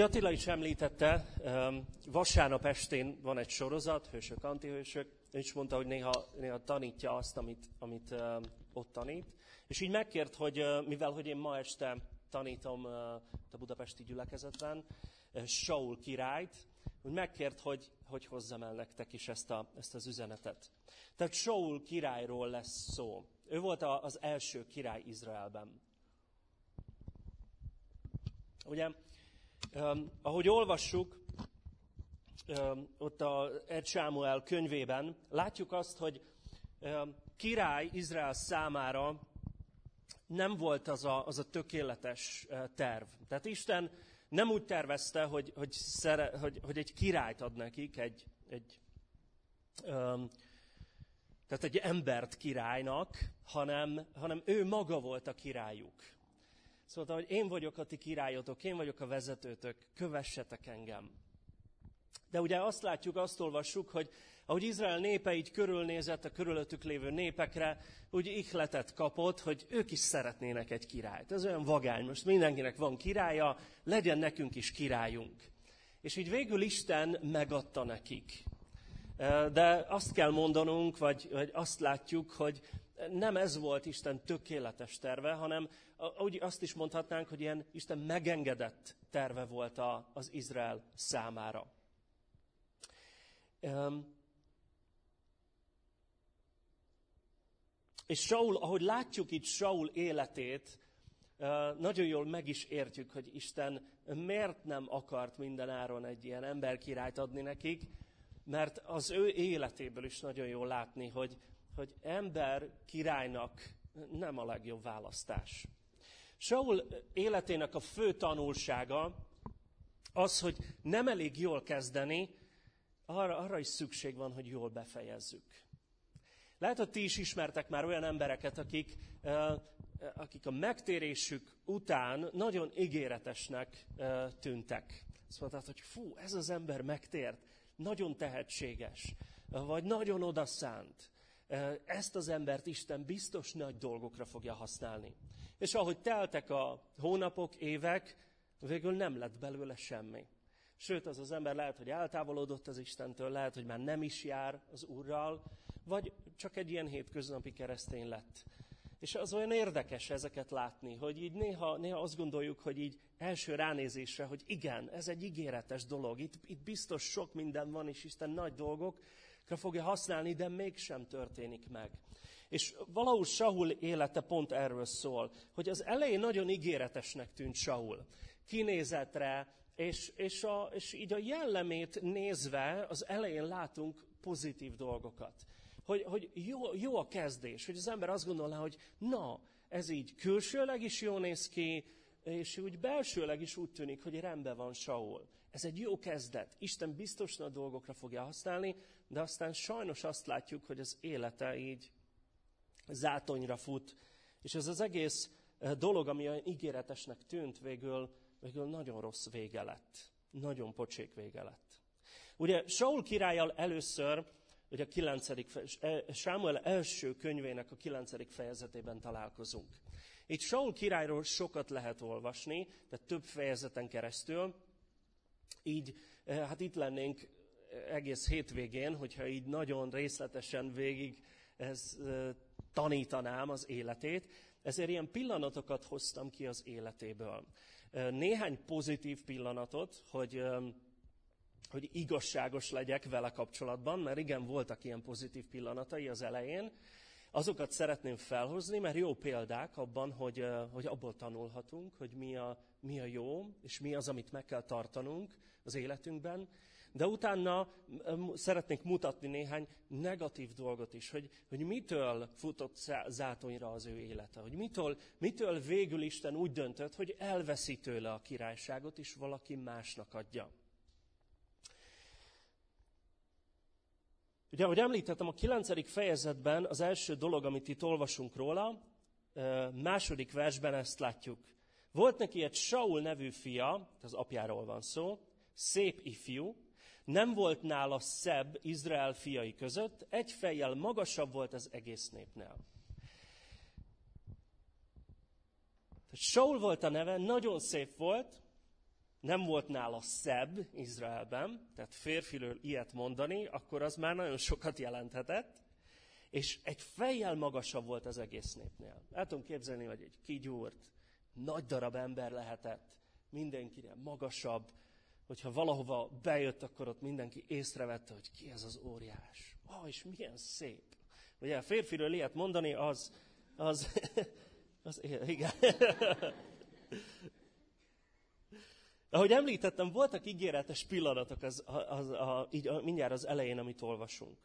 Ahogy Attila is említette, vasárnap estén van egy sorozat, Hősök, Antihősök. Ő is mondta, hogy néha, néha tanítja azt, amit, amit ott tanít. És így megkért, hogy mivel hogy én ma este tanítom a budapesti gyülekezetben, Saul királyt, hogy megkért, hogy, hogy hozzam el nektek is ezt, a, ezt az üzenetet. Tehát Saul királyról lesz szó. Ő volt az első király Izraelben. Ugye, um, ahogy olvassuk, um, ott a Ed Sámuel könyvében, látjuk azt, hogy um, király Izrael számára nem volt az a, az a tökéletes terv. Tehát Isten nem úgy tervezte, hogy, hogy, szere, hogy, hogy egy királyt ad nekik, egy, egy, um, tehát egy embert királynak, hanem, hanem ő maga volt a királyuk. Szóval, hogy én vagyok a ti királyotok, én vagyok a vezetőtök, kövessetek engem. De ugye azt látjuk, azt olvassuk, hogy ahogy Izrael népe így körülnézett a körülöttük lévő népekre, úgy ihletet kapott, hogy ők is szeretnének egy királyt. Ez olyan vagány, most mindenkinek van királya, legyen nekünk is királyunk. És így végül Isten megadta nekik. De azt kell mondanunk, vagy, vagy azt látjuk, hogy nem ez volt Isten tökéletes terve, hanem úgy azt is mondhatnánk, hogy ilyen Isten megengedett terve volt az Izrael számára. És Saul, ahogy látjuk itt Saul életét, nagyon jól meg is értjük, hogy Isten miért nem akart mindenáron egy ilyen emberkirályt adni nekik, mert az ő életéből is nagyon jól látni, hogy, hogy ember királynak nem a legjobb választás. Saul életének a fő tanulsága az, hogy nem elég jól kezdeni, arra, arra is szükség van, hogy jól befejezzük. Lehet, hogy ti is ismertek már olyan embereket, akik, akik a megtérésük után nagyon ígéretesnek tűntek. Azt mondtad, hogy fú, ez az ember megtért, nagyon tehetséges, vagy nagyon odaszánt. Ezt az embert Isten biztos nagy dolgokra fogja használni. És ahogy teltek a hónapok, évek, végül nem lett belőle semmi. Sőt, az az ember lehet, hogy eltávolodott az Istentől, lehet, hogy már nem is jár az Úrral, vagy csak egy ilyen hétköznapi keresztény lett. És az olyan érdekes ezeket látni, hogy így néha, néha azt gondoljuk, hogy így első ránézésre, hogy igen, ez egy ígéretes dolog, itt, itt biztos sok minden van, és Isten nagy dolgokra fogja használni, de mégsem történik meg. És valahol Saul élete pont erről szól, hogy az elején nagyon ígéretesnek tűnt Saul. Kinézetre, és, és, a, és így a jellemét nézve az elején látunk pozitív dolgokat. Hogy, hogy jó, jó a kezdés, hogy az ember azt gondolná, hogy na, ez így külsőleg is jól néz ki, és úgy belsőleg is úgy tűnik, hogy rendben van Saul. Ez egy jó kezdet. Isten biztos a dolgokra fogja használni, de aztán sajnos azt látjuk, hogy az élete így zátonyra fut. És ez az egész eh, dolog, ami olyan ígéretesnek tűnt, végül végül nagyon rossz vége lett. Nagyon pocsék vége lett. Ugye Saul királlyal először, ugye a 9. Sámuel első könyvének a 9. fejezetében találkozunk. Itt Saul királyról sokat lehet olvasni, tehát több fejezeten keresztül. Így, eh, hát itt lennénk egész hétvégén, hogyha így nagyon részletesen végig ez, eh, tanítanám az életét, ezért ilyen pillanatokat hoztam ki az életéből. Néhány pozitív pillanatot, hogy, hogy igazságos legyek vele kapcsolatban, mert igen, voltak ilyen pozitív pillanatai az elején, azokat szeretném felhozni, mert jó példák abban, hogy, hogy abból tanulhatunk, hogy mi a, mi a jó, és mi az, amit meg kell tartanunk az életünkben. De utána szeretnék mutatni néhány negatív dolgot is, hogy, hogy mitől futott zátonyra az ő élete, hogy mitől, mitől végül Isten úgy döntött, hogy elveszi tőle a királyságot, és valaki másnak adja. Ugye, ahogy említettem, a kilencedik fejezetben az első dolog, amit itt olvasunk róla, második versben ezt látjuk. Volt neki egy Saul nevű fia, az apjáról van szó, szép ifjú, nem volt nála szebb Izrael fiai között, egy fejjel magasabb volt az egész népnél. Tehát Saul volt a neve, nagyon szép volt, nem volt nála szebb Izraelben, tehát férfiről ilyet mondani, akkor az már nagyon sokat jelenthetett, és egy fejjel magasabb volt az egész népnél. El tudom képzelni, hogy egy kigyúrt, nagy darab ember lehetett, mindenkire magasabb, hogyha valahova bejött, akkor ott mindenki észrevette, hogy ki ez az óriás. Ah, oh, és milyen szép. Ugye a férfiről ilyet mondani, az, az, az igen. Ahogy említettem, voltak ígéretes pillanatok az, az, a, így mindjárt az elején, amit olvasunk.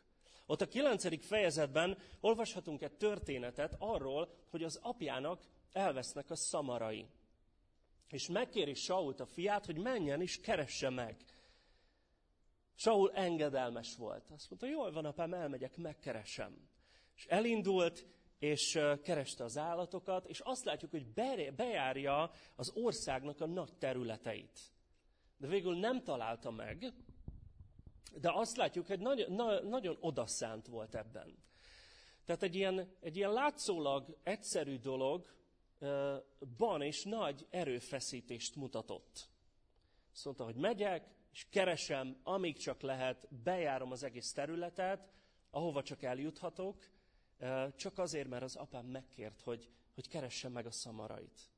Ott a kilencedik fejezetben olvashatunk egy történetet arról, hogy az apjának elvesznek a szamarai. És megkéri Sault a fiát, hogy menjen és keresse meg. Saul engedelmes volt. Azt mondta, jól van apám, elmegyek, megkeresem. És elindult, és kereste az állatokat, és azt látjuk, hogy bejárja az országnak a nagy területeit. De végül nem találta meg, de azt látjuk, hogy nagyon, na, nagyon odaszánt volt ebben. Tehát egy ilyen, egy ilyen látszólag egyszerű dologban is nagy erőfeszítést mutatott. Azt mondta, hogy megyek, és keresem, amíg csak lehet, bejárom az egész területet, ahova csak eljuthatok, csak azért, mert az apám megkért, hogy, hogy keresse meg a szamarait.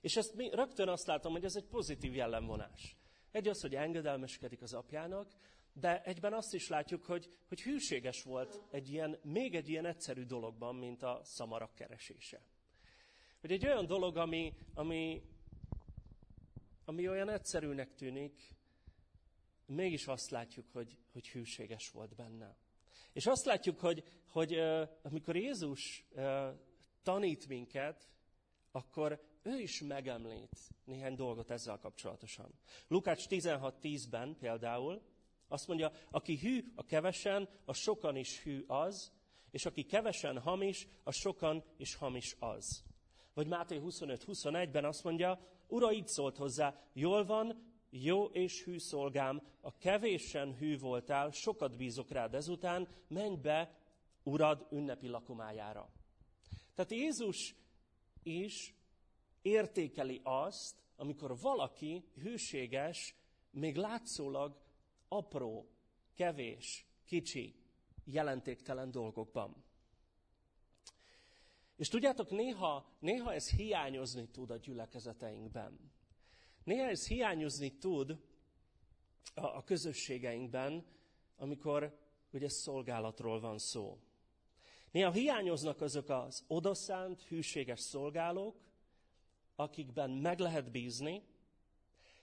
És ezt mi, rögtön azt látom, hogy ez egy pozitív jellemvonás. Egy az, hogy engedelmeskedik az apjának, de egyben azt is látjuk, hogy, hogy hűséges volt egy ilyen, még egy ilyen egyszerű dologban, mint a szamarak keresése. Hogy egy olyan dolog, ami, ami, ami olyan egyszerűnek tűnik, mégis azt látjuk, hogy, hogy hűséges volt benne. És azt látjuk, hogy, hogy amikor Jézus tanít minket, akkor ő is megemlít néhány dolgot ezzel kapcsolatosan. Lukács 16.10-ben például azt mondja, aki hű a kevesen, a sokan is hű az, és aki kevesen hamis, a sokan is hamis az. Vagy Máté 25-21-ben azt mondja, Ura így szólt hozzá, jól van, jó és hű szolgám, a kevésen hű voltál, sokat bízok rád ezután, menj be urad ünnepi lakomájára. Tehát Jézus is értékeli azt, amikor valaki hűséges, még látszólag apró, kevés, kicsi, jelentéktelen dolgokban. És tudjátok, néha, néha ez hiányozni tud a gyülekezeteinkben. Néha ez hiányozni tud a, a közösségeinkben, amikor ugye szolgálatról van szó. Néha hiányoznak azok az odaszánt, hűséges szolgálók, akikben meg lehet bízni,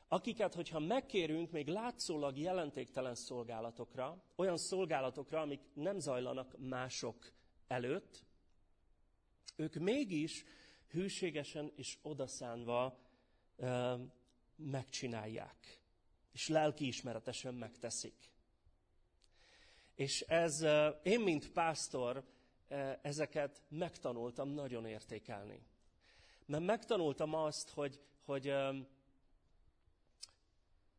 akiket, hogyha megkérünk még látszólag jelentéktelen szolgálatokra, olyan szolgálatokra, amik nem zajlanak mások előtt, ők mégis hűségesen és odaszánva megcsinálják, és lelkiismeretesen megteszik. És ez, én, mint pásztor, ezeket megtanultam nagyon értékelni. Mert megtanultam azt, hogy, hogy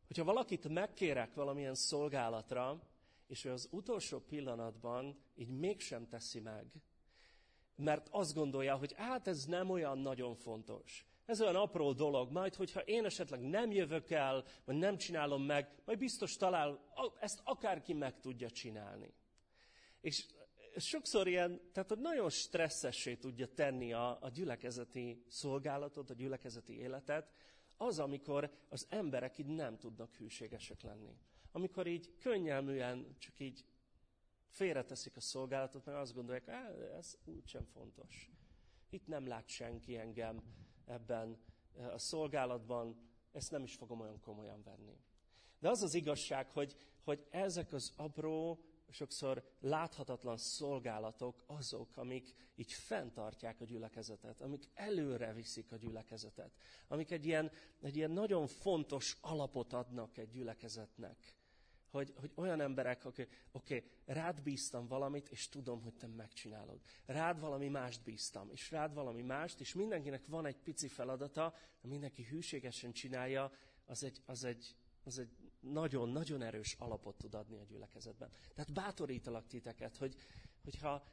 hogyha valakit megkérek valamilyen szolgálatra, és ő az utolsó pillanatban így mégsem teszi meg, mert azt gondolja, hogy hát ez nem olyan nagyon fontos. Ez olyan apró dolog, majd hogyha én esetleg nem jövök el, vagy nem csinálom meg, majd biztos talál, ezt akárki meg tudja csinálni. És sokszor ilyen, tehát hogy nagyon stresszessé tudja tenni a, a gyülekezeti szolgálatot, a gyülekezeti életet, az, amikor az emberek így nem tudnak hűségesek lenni. Amikor így könnyelműen csak így félreteszik a szolgálatot, mert azt gondolják, ez úgysem fontos. Itt nem lát senki engem, ebben eh, a szolgálatban, ezt nem is fogom olyan komolyan venni. De az az igazság, hogy, hogy ezek az apró, sokszor láthatatlan szolgálatok azok, amik így fenntartják a gyülekezetet, amik előre viszik a gyülekezetet, amik egy ilyen, egy ilyen nagyon fontos alapot adnak egy gyülekezetnek hogy, hogy olyan emberek, oké, okay, rád bíztam valamit, és tudom, hogy te megcsinálod. Rád valami mást bíztam, és rád valami mást, és mindenkinek van egy pici feladata, de mindenki hűségesen csinálja, az egy, az egy, az egy nagyon-nagyon erős alapot tud adni a gyülekezetben. Tehát bátorítalak titeket, hogy, hogyha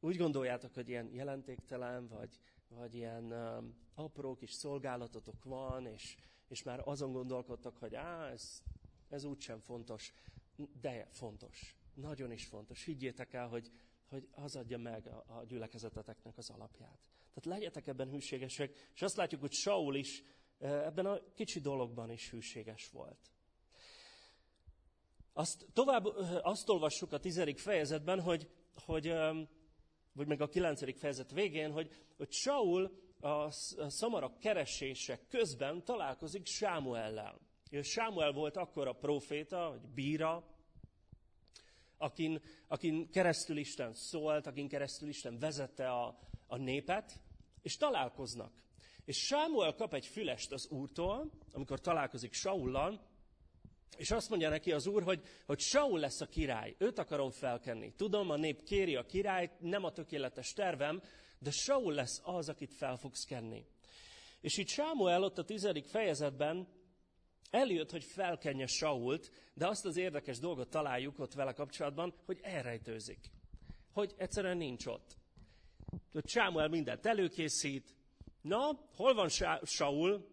úgy gondoljátok, hogy ilyen jelentéktelen, vagy, vagy ilyen um, apró kis szolgálatotok van, és, és már azon gondolkodtak, hogy á, ez, ez úgysem fontos. De fontos. Nagyon is fontos. Higgyétek el, hogy, hogy az adja meg a, a gyülekezeteteknek az alapját. Tehát legyetek ebben hűségesek, és azt látjuk, hogy Saul is ebben a kicsi dologban is hűséges volt. Azt tovább, azt olvassuk a tizedik fejezetben, hogy, hogy vagy meg a kilencedik fejezet végén, hogy, hogy Saul a szamarak keresése közben találkozik Sámuellel. Sámuel volt akkor a proféta, vagy bíra, akin, akin keresztül Isten szólt, akin keresztül Isten vezette a, a népet, és találkoznak. És Sámuel kap egy fülest az úrtól, amikor találkozik Saullal, és azt mondja neki az úr, hogy, hogy Saul lesz a király, őt akarom felkenni. Tudom, a nép kéri a királyt, nem a tökéletes tervem, de Saul lesz az, akit fel fogsz kenni. És itt Sámuel ott a tizedik fejezetben eljött, hogy felkenje Sault, de azt az érdekes dolgot találjuk ott vele kapcsolatban, hogy elrejtőzik. Hogy egyszerűen nincs ott. Sámuel mindent előkészít. Na, hol van Saul?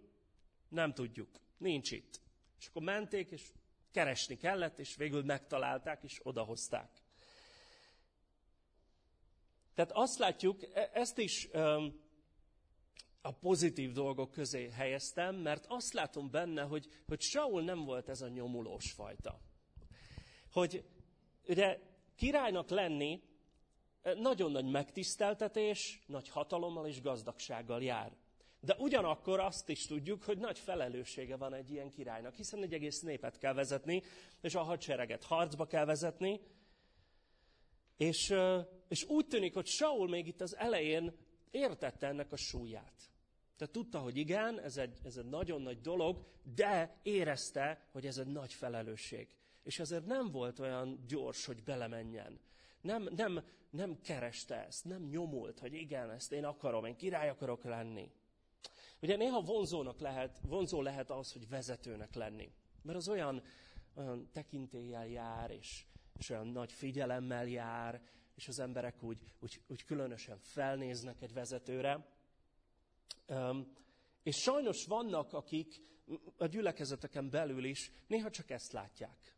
Nem tudjuk. Nincs itt. És akkor menték, és keresni kellett, és végül megtalálták, és odahozták. Tehát azt látjuk, e- ezt is a pozitív dolgok közé helyeztem, mert azt látom benne, hogy, hogy Saul nem volt ez a nyomulós fajta. Hogy ugye királynak lenni e, nagyon nagy megtiszteltetés, nagy hatalommal és gazdagsággal jár. De ugyanakkor azt is tudjuk, hogy nagy felelőssége van egy ilyen királynak, hiszen egy egész népet kell vezetni, és a hadsereget harcba kell vezetni. És, és úgy tűnik, hogy Saul még itt az elején értette ennek a súlyát. Tehát tudta, hogy igen, ez egy, ez egy nagyon nagy dolog, de érezte, hogy ez egy nagy felelősség. És ezért nem volt olyan gyors, hogy belemenjen. Nem, nem, nem kereste ezt, nem nyomult, hogy igen, ezt én akarom, én király akarok lenni. Ugye néha vonzónak lehet, vonzó lehet az, hogy vezetőnek lenni. Mert az olyan, olyan tekintéllyel jár, és, és olyan nagy figyelemmel jár, és az emberek úgy, úgy, úgy különösen felnéznek egy vezetőre. És sajnos vannak, akik a gyülekezeteken belül is néha csak ezt látják.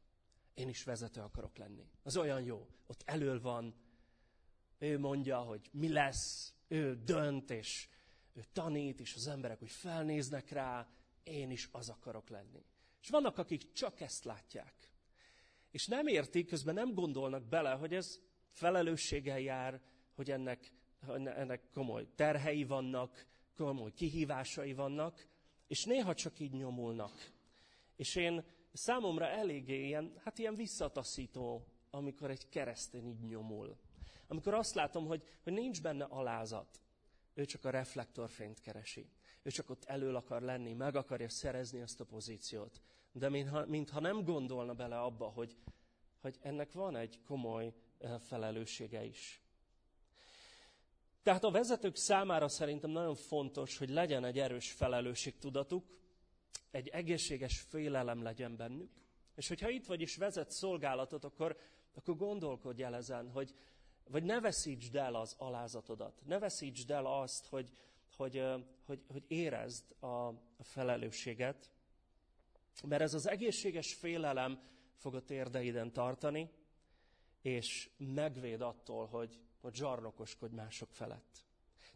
Én is vezető akarok lenni. Az olyan jó. Ott elől van, ő mondja, hogy mi lesz, ő dönt, és, ő tanít, és az emberek úgy felnéznek rá, én is az akarok lenni. És vannak, akik csak ezt látják. És nem értik, közben nem gondolnak bele, hogy ez felelősséggel jár, hogy ennek, ennek komoly terhei vannak, komoly kihívásai vannak, és néha csak így nyomulnak. És én számomra eléggé ilyen, hát ilyen visszataszító, amikor egy keresztény így nyomul. Amikor azt látom, hogy, hogy nincs benne alázat, ő csak a reflektorfényt keresi. Ő csak ott elől akar lenni, meg akarja szerezni azt a pozíciót. De mintha, mintha nem gondolna bele abba, hogy, hogy ennek van egy komoly eh, felelőssége is. Tehát a vezetők számára szerintem nagyon fontos, hogy legyen egy erős felelősségtudatuk, egy egészséges félelem legyen bennük, és hogyha itt vagy is vezet szolgálatot, akkor, akkor gondolkodj el ezen, hogy, vagy ne veszítsd el az alázatodat, ne veszítsd el azt, hogy, hogy, hogy, hogy érezd a, felelősséget, mert ez az egészséges félelem fog a térdeiden tartani, és megvéd attól, hogy, hogy zsarnokoskodj mások felett.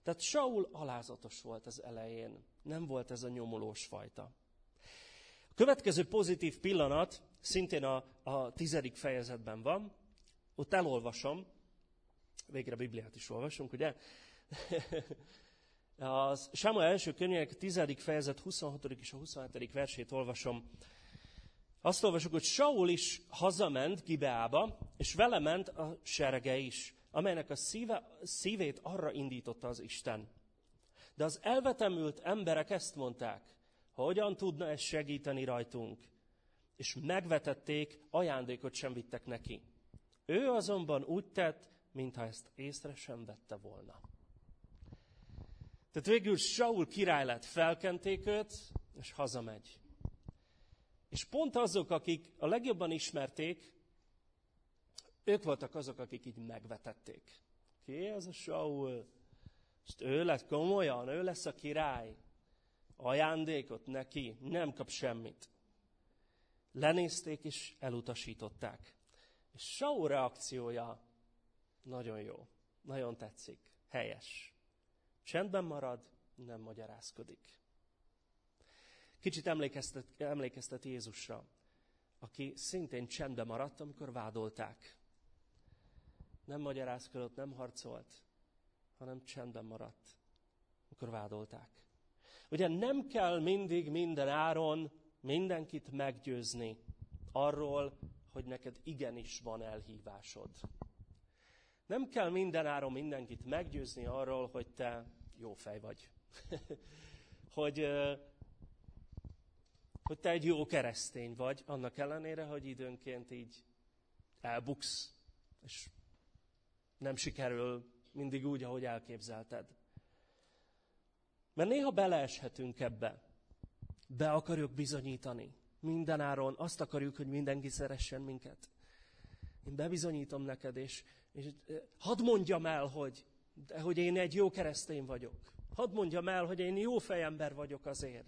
Tehát Saul alázatos volt az elején, nem volt ez a nyomulós fajta. A következő pozitív pillanat szintén a, a tizedik fejezetben van, ott elolvasom, Végre a Bibliát is olvasunk, ugye? A Sámuel első könyvének a 10. fejezet 26. és a 27. versét olvasom. Azt olvasok, hogy Saul is hazament Gibeába, és vele ment a serege is, amelynek a szíve, szívét arra indította az Isten. De az elvetemült emberek ezt mondták, hogyan tudna ez segíteni rajtunk? És megvetették, ajándékot sem vittek neki. Ő azonban úgy tett, mintha ezt észre sem vette volna. Tehát végül Saul király lett, felkenték őt, és hazamegy. És pont azok, akik a legjobban ismerték, ők voltak azok, akik így megvetették. Ki ez a Saul? És ő lett komolyan, ő lesz a király. ajándékot neki, nem kap semmit. Lenézték és elutasították. És Saul reakciója nagyon jó, nagyon tetszik, helyes. Csendben marad, nem magyarázkodik. Kicsit emlékeztet, emlékeztet Jézusra, aki szintén csendben maradt, amikor vádolták. Nem magyarázkodott, nem harcolt, hanem csendben maradt, amikor vádolták. Ugye nem kell mindig minden áron mindenkit meggyőzni arról, hogy neked igenis van elhívásod. Nem kell minden áron mindenkit meggyőzni arról, hogy te jó fej vagy. hogy, hogy te egy jó keresztény vagy, annak ellenére, hogy időnként így elbuksz, és nem sikerül mindig úgy, ahogy elképzelted. Mert néha beleeshetünk ebbe. Be akarjuk bizonyítani. Mindenáron azt akarjuk, hogy mindenki szeressen minket. Én bebizonyítom neked, és, és hadd mondjam el, hogy, de, hogy én egy jó keresztény vagyok. Hadd mondjam el, hogy én jó fejember vagyok azért.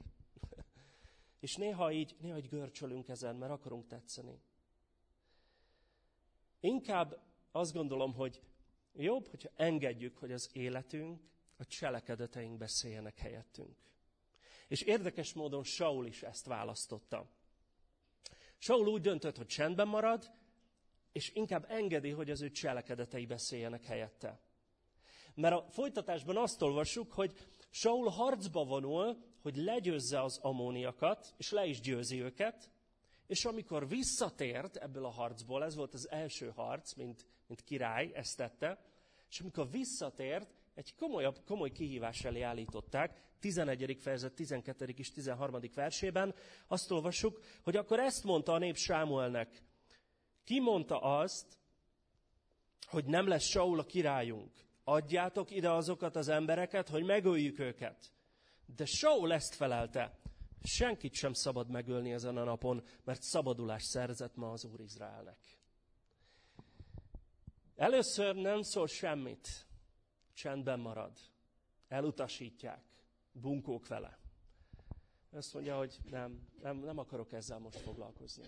és néha így, néha így görcsölünk ezen, mert akarunk tetszeni. Inkább azt gondolom, hogy jobb, hogyha engedjük, hogy az életünk, a cselekedeteink beszéljenek helyettünk. És érdekes módon Saul is ezt választotta. Saul úgy döntött, hogy csendben marad, és inkább engedi, hogy az ő cselekedetei beszéljenek helyette. Mert a folytatásban azt olvassuk, hogy Saul harcba vonul, hogy legyőzze az amóniakat, és le is győzi őket, és amikor visszatért ebből a harcból, ez volt az első harc, mint, mint király, ezt tette, és amikor visszatért, egy komolyabb, komoly kihívás elé állították, 11. fejezet 12. és 13. versében azt olvassuk, hogy akkor ezt mondta a nép Sámuelnek. Ki mondta azt, hogy nem lesz Saul a királyunk? Adjátok ide azokat az embereket, hogy megöljük őket. De Saul ezt felelte. Senkit sem szabad megölni ezen a napon, mert szabadulást szerzett ma az Úr Izraelnek. Először nem szól semmit, csendben marad. Elutasítják, bunkók vele. Azt mondja, hogy nem, nem, nem akarok ezzel most foglalkozni.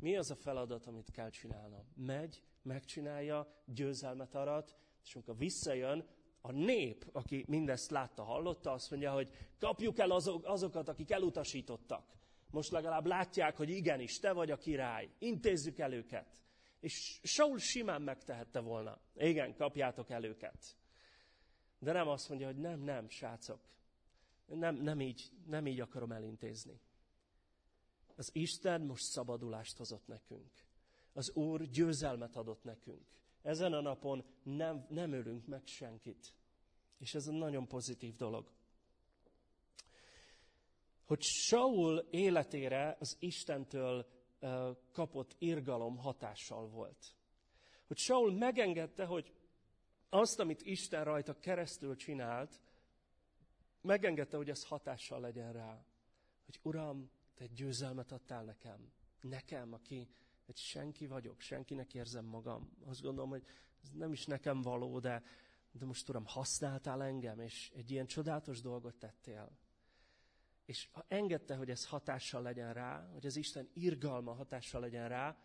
Mi az a feladat, amit kell csinálnom? Megy, megcsinálja, győzelmet arat, és amikor visszajön, a nép, aki mindezt látta, hallotta, azt mondja, hogy kapjuk el azok, azokat, akik elutasítottak. Most legalább látják, hogy igenis, te vagy a király. Intézzük el őket. És Saul simán megtehette volna. Igen, kapjátok el őket. De nem azt mondja, hogy nem, nem, srácok. Nem, nem, így, nem így akarom elintézni. Az Isten most szabadulást hozott nekünk. Az Úr győzelmet adott nekünk. Ezen a napon nem, nem ölünk meg senkit. És ez egy nagyon pozitív dolog. Hogy Saul életére az Istentől kapott irgalom hatással volt. Hogy Saul megengedte, hogy azt, amit Isten rajta keresztül csinált, megengedte, hogy ez hatással legyen rá. Hogy Uram, te győzelmet adtál nekem. Nekem, aki egy senki vagyok, senkinek érzem magam. Azt gondolom, hogy ez nem is nekem való, de, de most Uram, használtál engem, és egy ilyen csodálatos dolgot tettél. És engedte, hogy ez hatással legyen rá, hogy az Isten irgalma hatással legyen rá,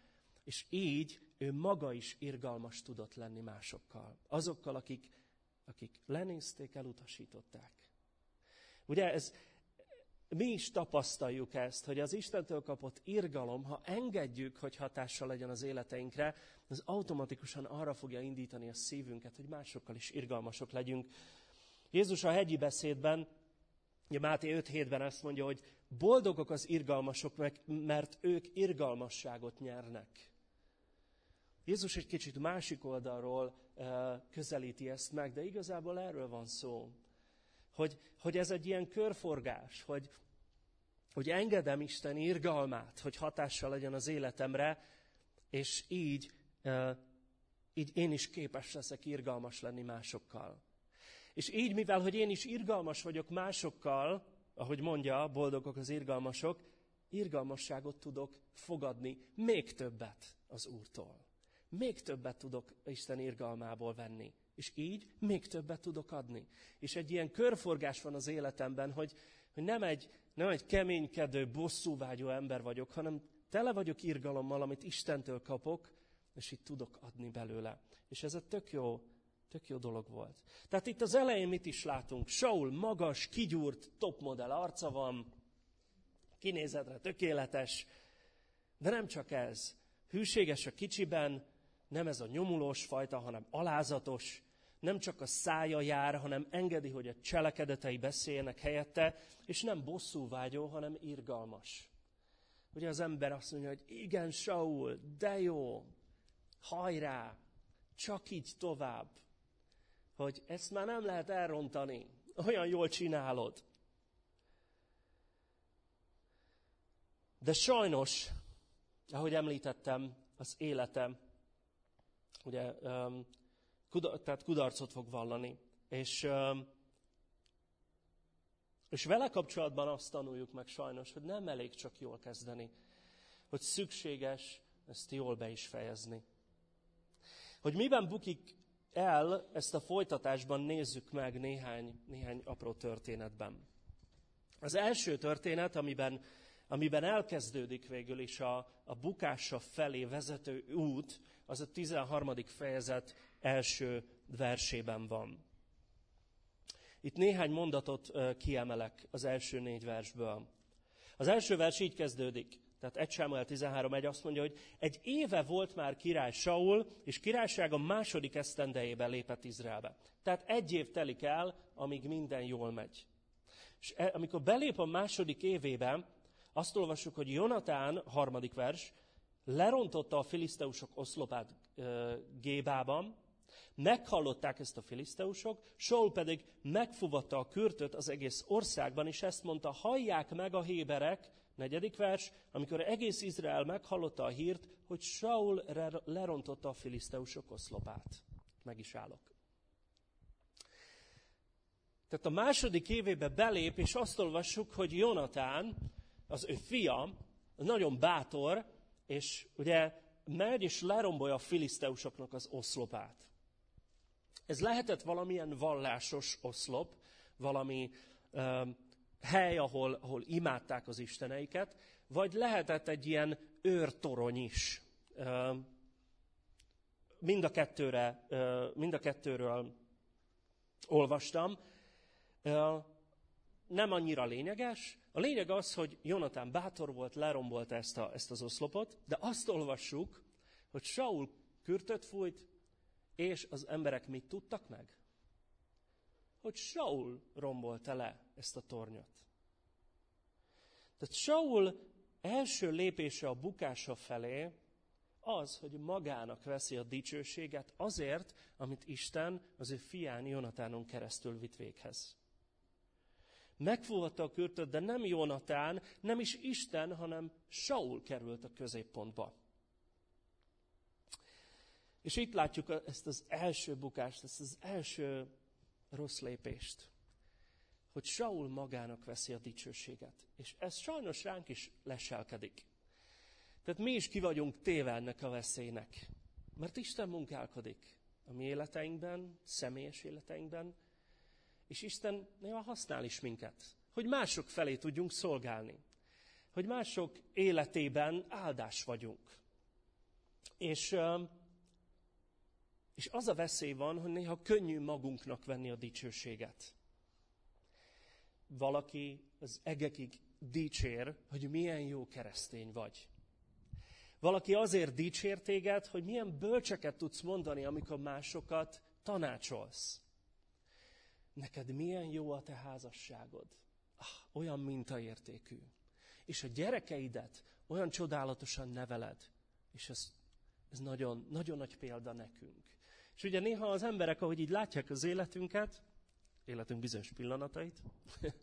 és így ő maga is irgalmas tudott lenni másokkal. Azokkal, akik, akik lenézték, elutasították. Ugye ez, mi is tapasztaljuk ezt, hogy az Istentől kapott irgalom, ha engedjük, hogy hatással legyen az életeinkre, az automatikusan arra fogja indítani a szívünket, hogy másokkal is irgalmasok legyünk. Jézus a hegyi beszédben, ugye Máté 5.7-ben ezt mondja, hogy boldogok az irgalmasok, mert ők irgalmasságot nyernek. Jézus egy kicsit másik oldalról közelíti ezt meg, de igazából erről van szó. Hogy, hogy ez egy ilyen körforgás, hogy, hogy engedem Isten irgalmát, hogy hatással legyen az életemre, és így, így én is képes leszek irgalmas lenni másokkal. És így, mivel hogy én is irgalmas vagyok másokkal, ahogy mondja, boldogok az irgalmasok, irgalmasságot tudok fogadni még többet az Úrtól még többet tudok Isten irgalmából venni. És így még többet tudok adni. És egy ilyen körforgás van az életemben, hogy, hogy nem egy, nem egy keménykedő, bosszúvágyó ember vagyok, hanem tele vagyok irgalommal, amit Istentől kapok, és itt tudok adni belőle. És ez egy tök jó, tök jó dolog volt. Tehát itt az elején mit is látunk? Saul magas, kigyúrt, topmodell arca van, kinézetre tökéletes, de nem csak ez. Hűséges a kicsiben, nem ez a nyomulós fajta, hanem alázatos, nem csak a szája jár, hanem engedi, hogy a cselekedetei beszéljenek helyette, és nem bosszúvágyó, hanem irgalmas. Ugye az ember azt mondja, hogy igen, Saul, de jó, hajrá, csak így tovább. Hogy ezt már nem lehet elrontani, olyan jól csinálod. De sajnos, ahogy említettem, az életem, ugye, tehát kudarcot fog vallani. És, és vele kapcsolatban azt tanuljuk meg sajnos, hogy nem elég csak jól kezdeni, hogy szükséges ezt jól be is fejezni. Hogy miben bukik el, ezt a folytatásban nézzük meg néhány, néhány apró történetben. Az első történet, amiben, amiben elkezdődik végül is a, a bukása felé vezető út, az a 13. fejezet első versében van. Itt néhány mondatot kiemelek az első négy versből. Az első vers így kezdődik. Tehát 1 Sámuel 13.1 azt mondja, hogy egy éve volt már király Saul, és királysága második esztendejében lépett Izraelbe. Tehát egy év telik el, amíg minden jól megy. És e, amikor belép a második évében, azt olvassuk, hogy Jonatán, harmadik vers, lerontotta a filiszteusok oszlopát Gébában, meghallották ezt a filiszteusok, Saul pedig megfuvatta a kürtöt az egész országban, és ezt mondta, hallják meg a héberek, Negyedik vers, amikor egész Izrael meghallotta a hírt, hogy Saul lerontotta a filiszteusok oszlopát. Meg is állok. Tehát a második évébe belép, és azt olvassuk, hogy Jonatán, az ő fia, nagyon bátor, és ugye megy és lerombolja a filiszteusoknak az oszlopát. Ez lehetett valamilyen vallásos oszlop, valami hely, ahol, ahol imádták az isteneiket, vagy lehetett egy ilyen őrtorony is. Mind a, kettőre, mind a kettőről olvastam. Nem annyira lényeges. A lényeg az, hogy Jonatán bátor volt, lerombolta ezt, a, ezt az oszlopot, de azt olvassuk, hogy Saul kürtöt fújt, és az emberek mit tudtak meg? hogy Saul rombolta le ezt a tornyot. Tehát Saul első lépése a bukása felé az, hogy magának veszi a dicsőséget azért, amit Isten az ő fián Jonatánon keresztül vitt véghez. Megfúvatta a kürtöt, de nem Jonatán, nem is Isten, hanem Saul került a középpontba. És itt látjuk ezt az első bukást, ezt az első rossz lépést. Hogy Saul magának veszi a dicsőséget. És ez sajnos ránk is leselkedik. Tehát mi is ki vagyunk téve ennek a veszélynek. Mert Isten munkálkodik a mi életeinkben, személyes életeinkben, és Isten néha használ is minket, hogy mások felé tudjunk szolgálni. Hogy mások életében áldás vagyunk. És és az a veszély van, hogy néha könnyű magunknak venni a dicsőséget. Valaki az egekig dicsér, hogy milyen jó keresztény vagy. Valaki azért dicsér téged, hogy milyen bölcseket tudsz mondani, amikor másokat tanácsolsz. Neked milyen jó a te házasságod. Ah, olyan mintaértékű. És a gyerekeidet olyan csodálatosan neveled. És ez, ez nagyon, nagyon nagy példa nekünk. És ugye néha az emberek, ahogy így látják az életünket, életünk bizonyos pillanatait,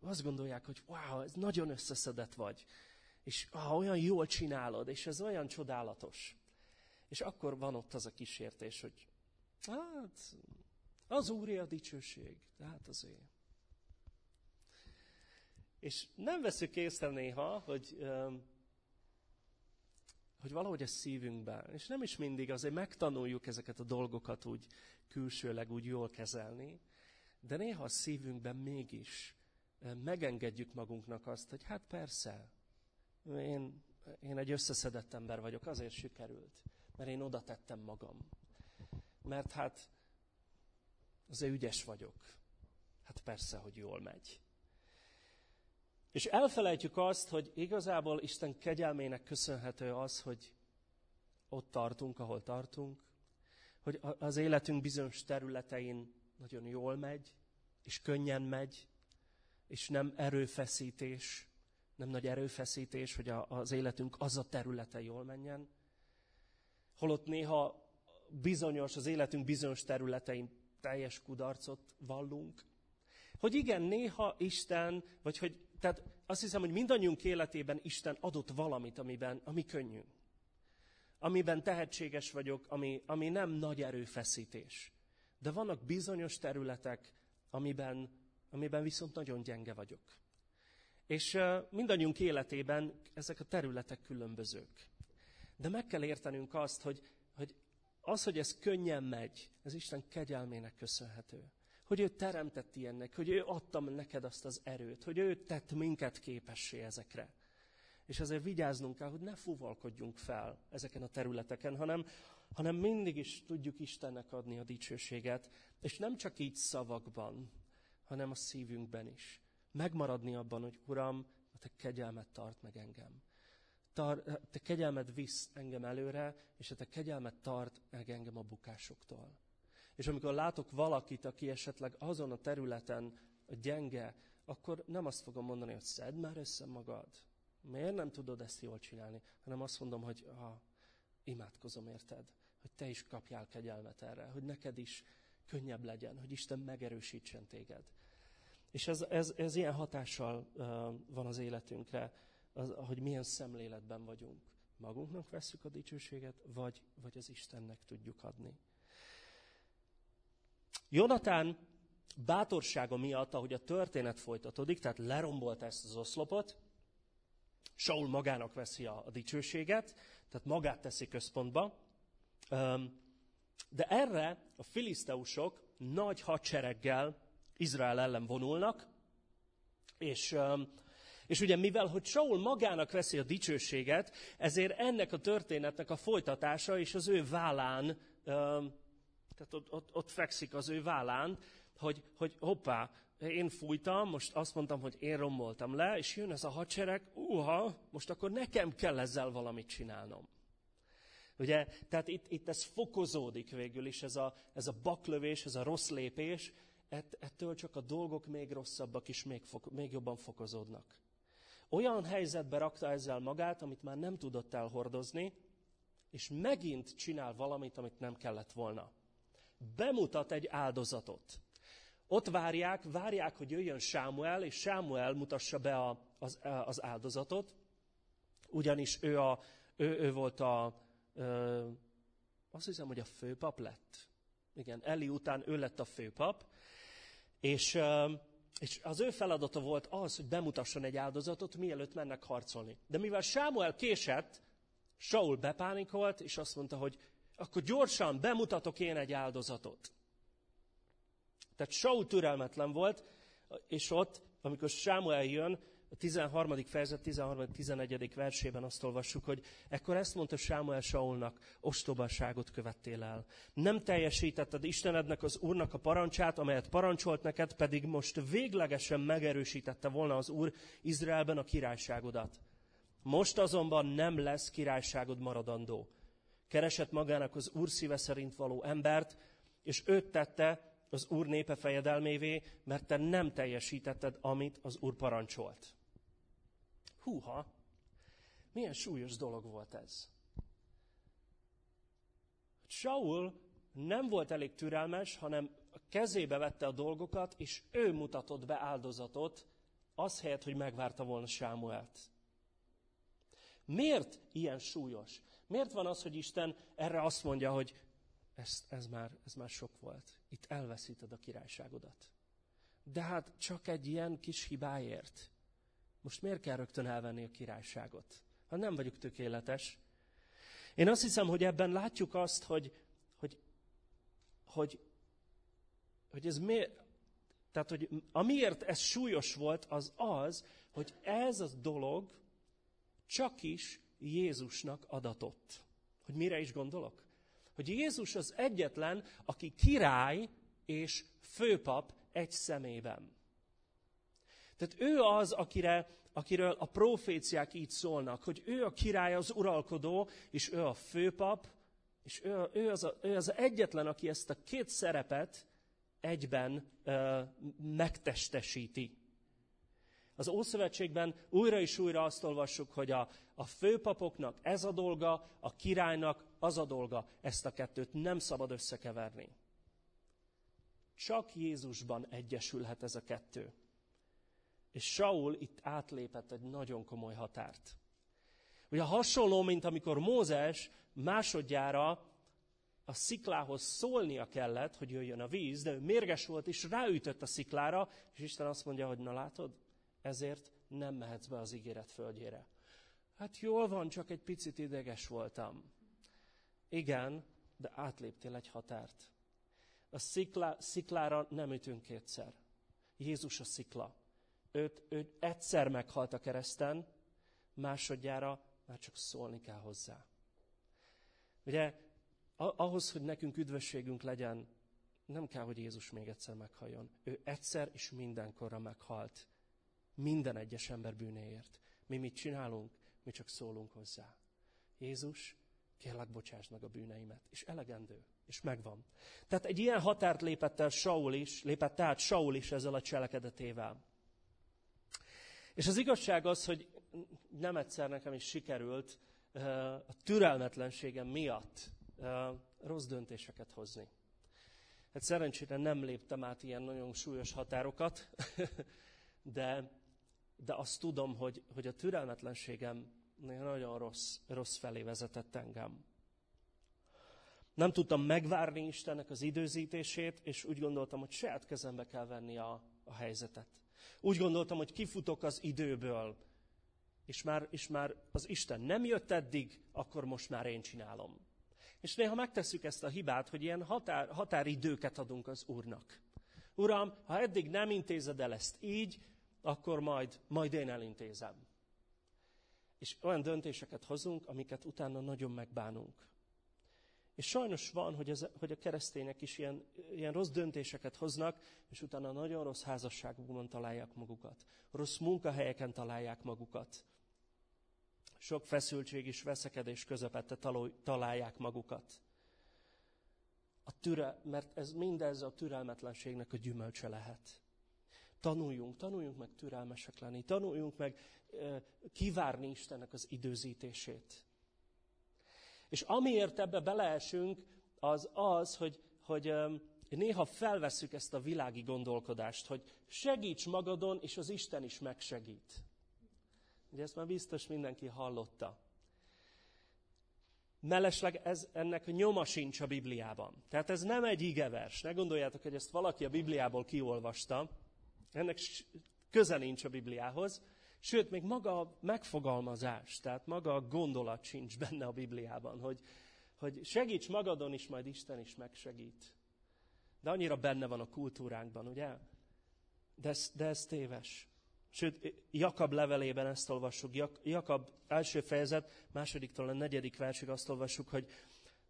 azt gondolják, hogy wow, ez nagyon összeszedett vagy, és ah, olyan jól csinálod, és ez olyan csodálatos. És akkor van ott az a kísértés, hogy hát, az Úré a dicsőség, tehát azért. És nem veszük észre néha, hogy hogy valahogy a szívünkben, és nem is mindig, azért megtanuljuk ezeket a dolgokat úgy külsőleg úgy jól kezelni, de néha a szívünkben mégis megengedjük magunknak azt, hogy hát persze, én, én egy összeszedett ember vagyok, azért sikerült, mert én oda tettem magam. Mert hát azért ügyes vagyok. Hát persze, hogy jól megy. És elfelejtjük azt, hogy igazából Isten kegyelmének köszönhető az, hogy ott tartunk, ahol tartunk, hogy az életünk bizonyos területein nagyon jól megy, és könnyen megy, és nem erőfeszítés, nem nagy erőfeszítés, hogy a, az életünk az a területe jól menjen. Holott néha bizonyos, az életünk bizonyos területein teljes kudarcot vallunk. Hogy igen, néha Isten, vagy hogy, tehát azt hiszem, hogy mindannyiunk életében Isten adott valamit, amiben, ami könnyű. Amiben tehetséges vagyok, ami, ami nem nagy erőfeszítés. De vannak bizonyos területek, amiben, amiben viszont nagyon gyenge vagyok. És mindannyiunk életében ezek a területek különbözők. De meg kell értenünk azt, hogy, hogy az, hogy ez könnyen megy, ez Isten kegyelmének köszönhető. Hogy ő teremtett ilyennek, hogy ő adtam neked azt az erőt, hogy ő tett minket képessé ezekre. És azért vigyáznunk kell, hogy ne fuvalkodjunk fel ezeken a területeken, hanem, hanem mindig is tudjuk Istennek adni a dicsőséget, és nem csak így szavakban, hanem a szívünkben is. Megmaradni abban, hogy Uram, a te kegyelmet tart meg engem. Tar, te kegyelmed visz engem előre, és a te kegyelmet tart engem a bukásoktól. És amikor látok valakit, aki esetleg azon a területen a gyenge, akkor nem azt fogom mondani, hogy szedd már össze magad. Miért nem tudod ezt jól csinálni? Hanem azt mondom, hogy ha, imádkozom érted, hogy te is kapjál kegyelmet erre, hogy neked is könnyebb legyen, hogy Isten megerősítsen téged. És ez, ez, ez ilyen hatással uh, van az életünkre, az, hogy milyen szemléletben vagyunk. Magunknak vesszük a dicsőséget, vagy, vagy az Istennek tudjuk adni. Jonatán bátorsága miatt, ahogy a történet folytatódik, tehát lerombolt ezt az oszlopot, Saul magának veszi a, a dicsőséget, tehát magát teszi központba, de erre a filiszteusok nagy hadsereggel Izrael ellen vonulnak, és, és ugye mivel, hogy Saul magának veszi a dicsőséget, ezért ennek a történetnek a folytatása és az ő vállán, tehát ott, ott, ott fekszik az ő vállán, hogy, hogy hoppá, én fújtam, most azt mondtam, hogy én romoltam le, és jön ez a hadsereg, uha, most akkor nekem kell ezzel valamit csinálnom. Ugye, tehát itt, itt ez fokozódik végül is, ez a, ez a baklövés, ez a rossz lépés, ett, ettől csak a dolgok még rosszabbak is még, fok, még jobban fokozódnak. Olyan helyzetbe rakta ezzel magát, amit már nem tudott elhordozni, és megint csinál valamit, amit nem kellett volna. Bemutat egy áldozatot. Ott várják, várják, hogy jöjjön Sámuel, és Sámuel mutassa be a, az, az áldozatot, ugyanis ő, a, ő, ő volt a, ö, azt hiszem, hogy a főpap lett. Igen, Eli után ő lett a főpap, és, ö, és az ő feladata volt az, hogy bemutasson egy áldozatot, mielőtt mennek harcolni. De mivel Sámuel késett, Saul bepánikolt, és azt mondta, hogy akkor gyorsan bemutatok én egy áldozatot. Tehát Saul türelmetlen volt, és ott, amikor Sámuel jön, a 13. fejezet 13.-11. versében azt olvassuk, hogy ekkor ezt mondta Sámuel Saulnak, ostobaságot követtél el. Nem teljesítetted Istenednek az Úrnak a parancsát, amelyet parancsolt neked, pedig most véglegesen megerősítette volna az Úr Izraelben a királyságodat. Most azonban nem lesz királyságod maradandó. Keresett magának az Úr szíve szerint való embert, és őt tette az Úr népe fejedelmévé, mert te nem teljesítetted, amit az Úr parancsolt. Húha! Milyen súlyos dolog volt ez. Saul nem volt elég türelmes, hanem a kezébe vette a dolgokat, és ő mutatott be áldozatot, az helyett, hogy megvárta volna Sámuelt. Miért ilyen súlyos? Miért van az, hogy Isten erre azt mondja, hogy ez, ez, már, ez már sok volt. Itt elveszíted a királyságodat. De hát csak egy ilyen kis hibáért. Most miért kell rögtön elvenni a királyságot? Ha nem vagyok tökéletes. Én azt hiszem, hogy ebben látjuk azt, hogy, hogy, hogy, hogy ez miért, Tehát, hogy amiért ez súlyos volt, az az, hogy ez a dolog csak is Jézusnak adatott. Hogy mire is gondolok? Hogy Jézus az egyetlen, aki király és főpap egy szemében. Tehát ő az, akire, akiről a proféciák így szólnak, hogy ő a király, az uralkodó, és ő a főpap, és ő, ő, az, a, ő az egyetlen, aki ezt a két szerepet egyben ö, megtestesíti. Az Ószövetségben újra és újra azt olvassuk, hogy a, a főpapoknak ez a dolga, a királynak az a dolga. Ezt a kettőt nem szabad összekeverni. Csak Jézusban egyesülhet ez a kettő. És Saul itt átlépett egy nagyon komoly határt. Ugye hasonló, mint amikor Mózes másodjára a sziklához szólnia kellett, hogy jöjjön a víz, de ő mérges volt, és ráütött a sziklára, és Isten azt mondja, hogy na látod, ezért nem mehetsz be az ígéret földjére. Hát jól van, csak egy picit ideges voltam. Igen, de átléptél egy határt. A sziklá, sziklára nem ütünk kétszer. Jézus a szikla. Őt, őt egyszer meghalt a kereszten, másodjára már csak szólni kell hozzá. Ugye ahhoz, hogy nekünk üdvösségünk legyen, nem kell, hogy Jézus még egyszer meghalljon. Ő egyszer és mindenkorra meghalt. Minden egyes ember bűnéért. Mi mit csinálunk? Mi csak szólunk hozzá. Jézus, kérlek, bocsáss meg a bűneimet. És elegendő. És megvan. Tehát egy ilyen határt lépett el Saul is, lépett át Saul is ezzel a cselekedetével. És az igazság az, hogy nem egyszer nekem is sikerült a türelmetlenségem miatt rossz döntéseket hozni. Hát szerencsére nem léptem át ilyen nagyon súlyos határokat, de, de azt tudom, hogy, hogy a türelmetlenségem nagyon rossz, rossz felé vezetett engem. Nem tudtam megvárni Istennek az időzítését, és úgy gondoltam, hogy saját kezembe kell venni a, a helyzetet. Úgy gondoltam, hogy kifutok az időből, és már, és már az Isten nem jött eddig, akkor most már én csinálom. És néha megtesszük ezt a hibát, hogy ilyen határ, határidőket adunk az Úrnak. Uram, ha eddig nem intézed el ezt így, akkor majd, majd én elintézem. És olyan döntéseket hozunk, amiket utána nagyon megbánunk. És sajnos van, hogy, ez, hogy a keresztények is ilyen, ilyen rossz döntéseket hoznak, és utána nagyon rossz házasságokban találják magukat. Rossz munkahelyeken találják magukat sok feszültség és veszekedés közepette találják magukat. A türe, mert ez mindez a türelmetlenségnek a gyümölcse lehet. Tanuljunk, tanuljunk meg türelmesek lenni, tanuljunk meg kivárni Istennek az időzítését. És amiért ebbe beleesünk, az az, hogy, hogy néha felveszük ezt a világi gondolkodást, hogy segíts magadon, és az Isten is megsegít. Ugye ezt már biztos mindenki hallotta. Mellesleg ez, ennek nyoma sincs a Bibliában. Tehát ez nem egy igevers. Ne gondoljátok, hogy ezt valaki a Bibliából kiolvasta. Ennek köze nincs a Bibliához. Sőt, még maga a megfogalmazás, tehát maga a gondolat sincs benne a Bibliában, hogy, hogy segíts magadon is, majd Isten is megsegít. De annyira benne van a kultúránkban, ugye? De ez, de ez téves. Sőt, Jakab levelében ezt olvassuk. Jakab első fejezet, másodiktól a negyedik versig azt olvassuk, hogy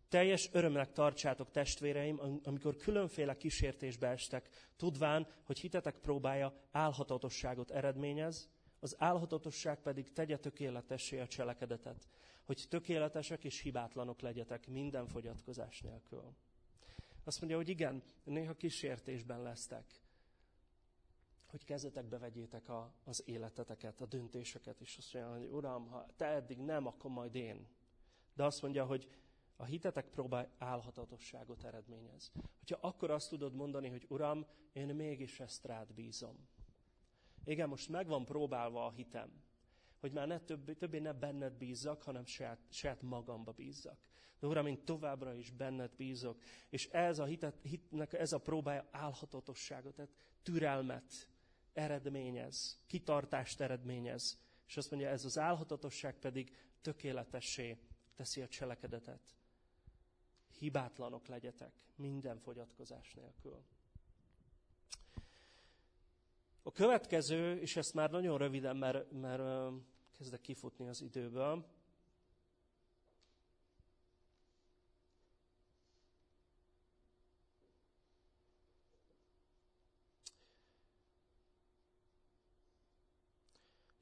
teljes örömnek tartsátok testvéreim, amikor különféle kísértésbe estek, tudván, hogy hitetek próbája álhatatosságot eredményez, az álhatatosság pedig tegye tökéletessé a cselekedetet, hogy tökéletesek és hibátlanok legyetek minden fogyatkozás nélkül. Azt mondja, hogy igen, néha kísértésben lesztek hogy kezetekbe vegyétek a, az életeteket, a döntéseket, és azt mondja, hogy Uram, ha te eddig nem, akkor majd én. De azt mondja, hogy a hitetek próbál álhatatosságot eredményez. Hogyha akkor azt tudod mondani, hogy Uram, én mégis ezt rád bízom. Igen, most meg van próbálva a hitem, hogy már ne többé, többé ne benned bízzak, hanem saját, saját magamba bízzak. De Uram, én továbbra is benned bízok. És ez a hitet, hitnek, ez a próbája álhatatosságot, tehát türelmet, eredményez, kitartást eredményez. És azt mondja, ez az álhatatosság pedig tökéletessé teszi a cselekedetet. Hibátlanok legyetek minden fogyatkozás nélkül. A következő, és ezt már nagyon röviden, mert, mert kezdek kifutni az időből,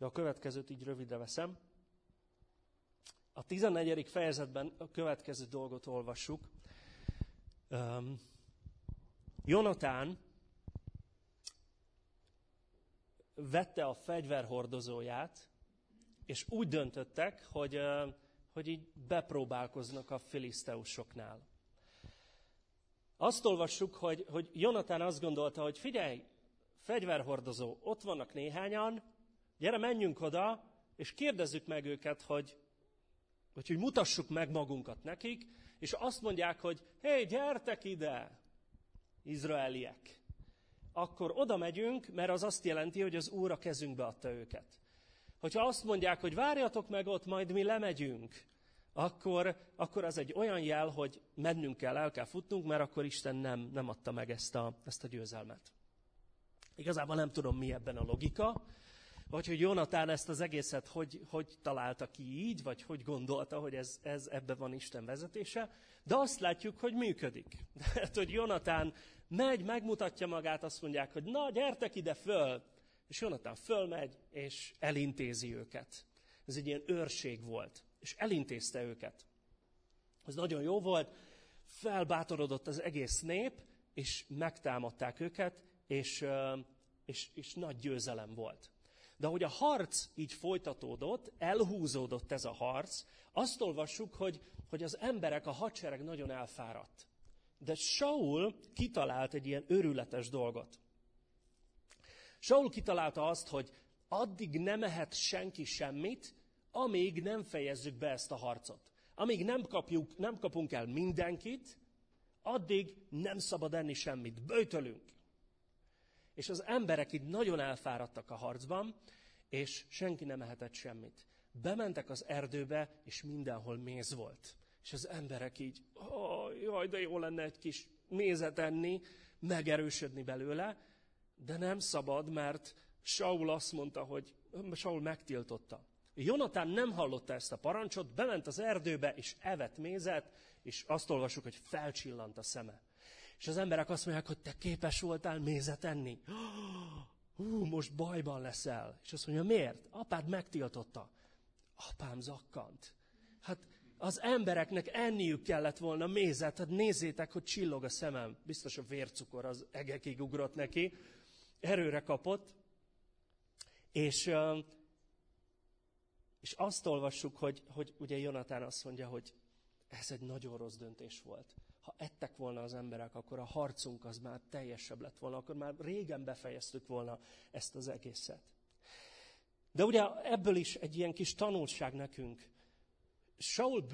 Ja, a következőt így rövidre veszem. A 14. fejezetben a következő dolgot olvassuk. Um, Jonatán vette a fegyverhordozóját, és úgy döntöttek, hogy, hogy így bepróbálkoznak a filiszteusoknál. Azt olvassuk, hogy, hogy Jonatán azt gondolta, hogy figyelj, fegyverhordozó, ott vannak néhányan, gyere, menjünk oda, és kérdezzük meg őket, hogy, hogy, hogy mutassuk meg magunkat nekik, és azt mondják, hogy hé, hey, gyertek ide, izraeliek. Akkor oda megyünk, mert az azt jelenti, hogy az Úr a kezünkbe adta őket. Hogyha azt mondják, hogy várjatok meg ott, majd mi lemegyünk, akkor, akkor az egy olyan jel, hogy mennünk kell, el kell futnunk, mert akkor Isten nem, nem adta meg ezt a, ezt a győzelmet. Igazából nem tudom, mi ebben a logika, vagy hogy Jonatán ezt az egészet hogy, hogy találta ki így, vagy hogy gondolta, hogy ez, ez ebbe van Isten vezetése, de azt látjuk, hogy működik. Tehát, hogy Jonatán megy, megmutatja magát, azt mondják, hogy na, gyertek ide föl, és Jonatán fölmegy, és elintézi őket. Ez egy ilyen őrség volt, és elintézte őket. Ez nagyon jó volt, felbátorodott az egész nép, és megtámadták őket, és, és, és nagy győzelem volt. De hogy a harc így folytatódott, elhúzódott ez a harc, azt olvassuk, hogy, hogy az emberek, a hadsereg nagyon elfáradt. De Saul kitalált egy ilyen őrületes dolgot. Saul kitalálta azt, hogy addig nem ehet senki semmit, amíg nem fejezzük be ezt a harcot. Amíg nem, kapjuk, nem kapunk el mindenkit, addig nem szabad enni semmit. Böjtölünk. És az emberek itt nagyon elfáradtak a harcban, és senki nem ehetett semmit. Bementek az erdőbe, és mindenhol méz volt. És az emberek így, oh, jaj, de jó lenne egy kis mézet enni, megerősödni belőle, de nem szabad, mert Saul azt mondta, hogy Saul megtiltotta. Jonatán nem hallotta ezt a parancsot, bement az erdőbe, és evett mézet, és azt olvasjuk, hogy felcsillant a szeme. És az emberek azt mondják, hogy te képes voltál mézet enni. Hú, most bajban leszel. És azt mondja, miért? Apád megtiltotta. Apám zakkant. Hát az embereknek enniük kellett volna mézet, hát nézzétek, hogy csillog a szemem. Biztos a vércukor az egekig ugrott neki. Erőre kapott. És, és azt olvassuk, hogy, hogy ugye Jonatán azt mondja, hogy ez egy nagyon rossz döntés volt. Ha ettek volna az emberek, akkor a harcunk az már teljesebb lett volna, akkor már régen befejeztük volna ezt az egészet. De ugye ebből is egy ilyen kis tanulság nekünk. Saul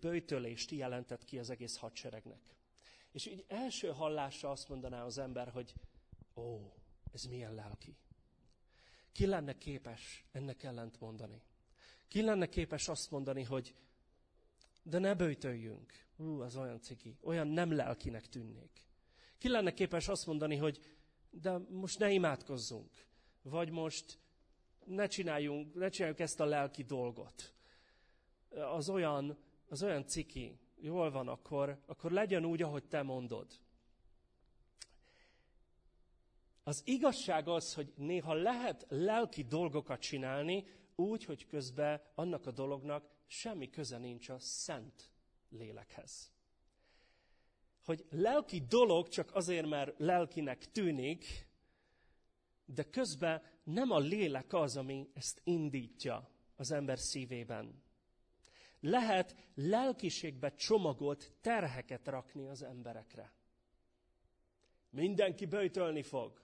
bőtölést jelentett ki az egész hadseregnek. És így első hallásra azt mondaná az ember, hogy ó, ez milyen lelki. Ki lenne képes ennek ellent mondani? Ki lenne képes azt mondani, hogy de ne bőjtöljünk. Ú, az olyan ciki, olyan nem lelkinek tűnnék. Ki lenne képes azt mondani, hogy de most ne imádkozzunk, vagy most ne csináljunk, ne csináljuk ezt a lelki dolgot. Az olyan, az olyan ciki, jól van, akkor, akkor legyen úgy, ahogy te mondod. Az igazság az, hogy néha lehet lelki dolgokat csinálni, úgy, hogy közben annak a dolognak semmi köze nincs a szent lélekhez. Hogy lelki dolog csak azért, mert lelkinek tűnik, de közben nem a lélek az, ami ezt indítja az ember szívében. Lehet lelkiségbe csomagolt terheket rakni az emberekre. Mindenki böjtölni fog.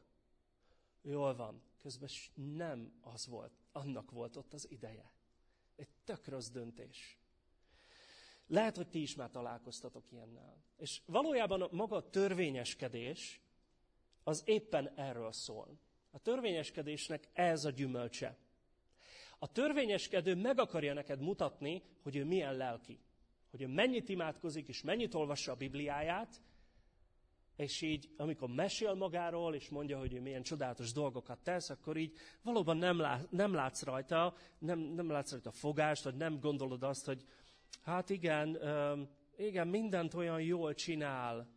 Jól van. Közben nem az volt, annak volt ott az ideje. Egy tök rossz döntés. Lehet, hogy ti is már találkoztatok ilyennel. És valójában maga a törvényeskedés az éppen erről szól. A törvényeskedésnek ez a gyümölcse. A törvényeskedő meg akarja neked mutatni, hogy ő milyen lelki. Hogy ő mennyit imádkozik, és mennyit olvassa a Bibliáját, és így, amikor mesél magáról, és mondja, hogy ő milyen csodálatos dolgokat tesz, akkor így valóban nem, lát, nem látsz rajta, nem, nem látsz rajta fogást, vagy nem gondolod azt, hogy hát igen, igen, mindent olyan jól csinál,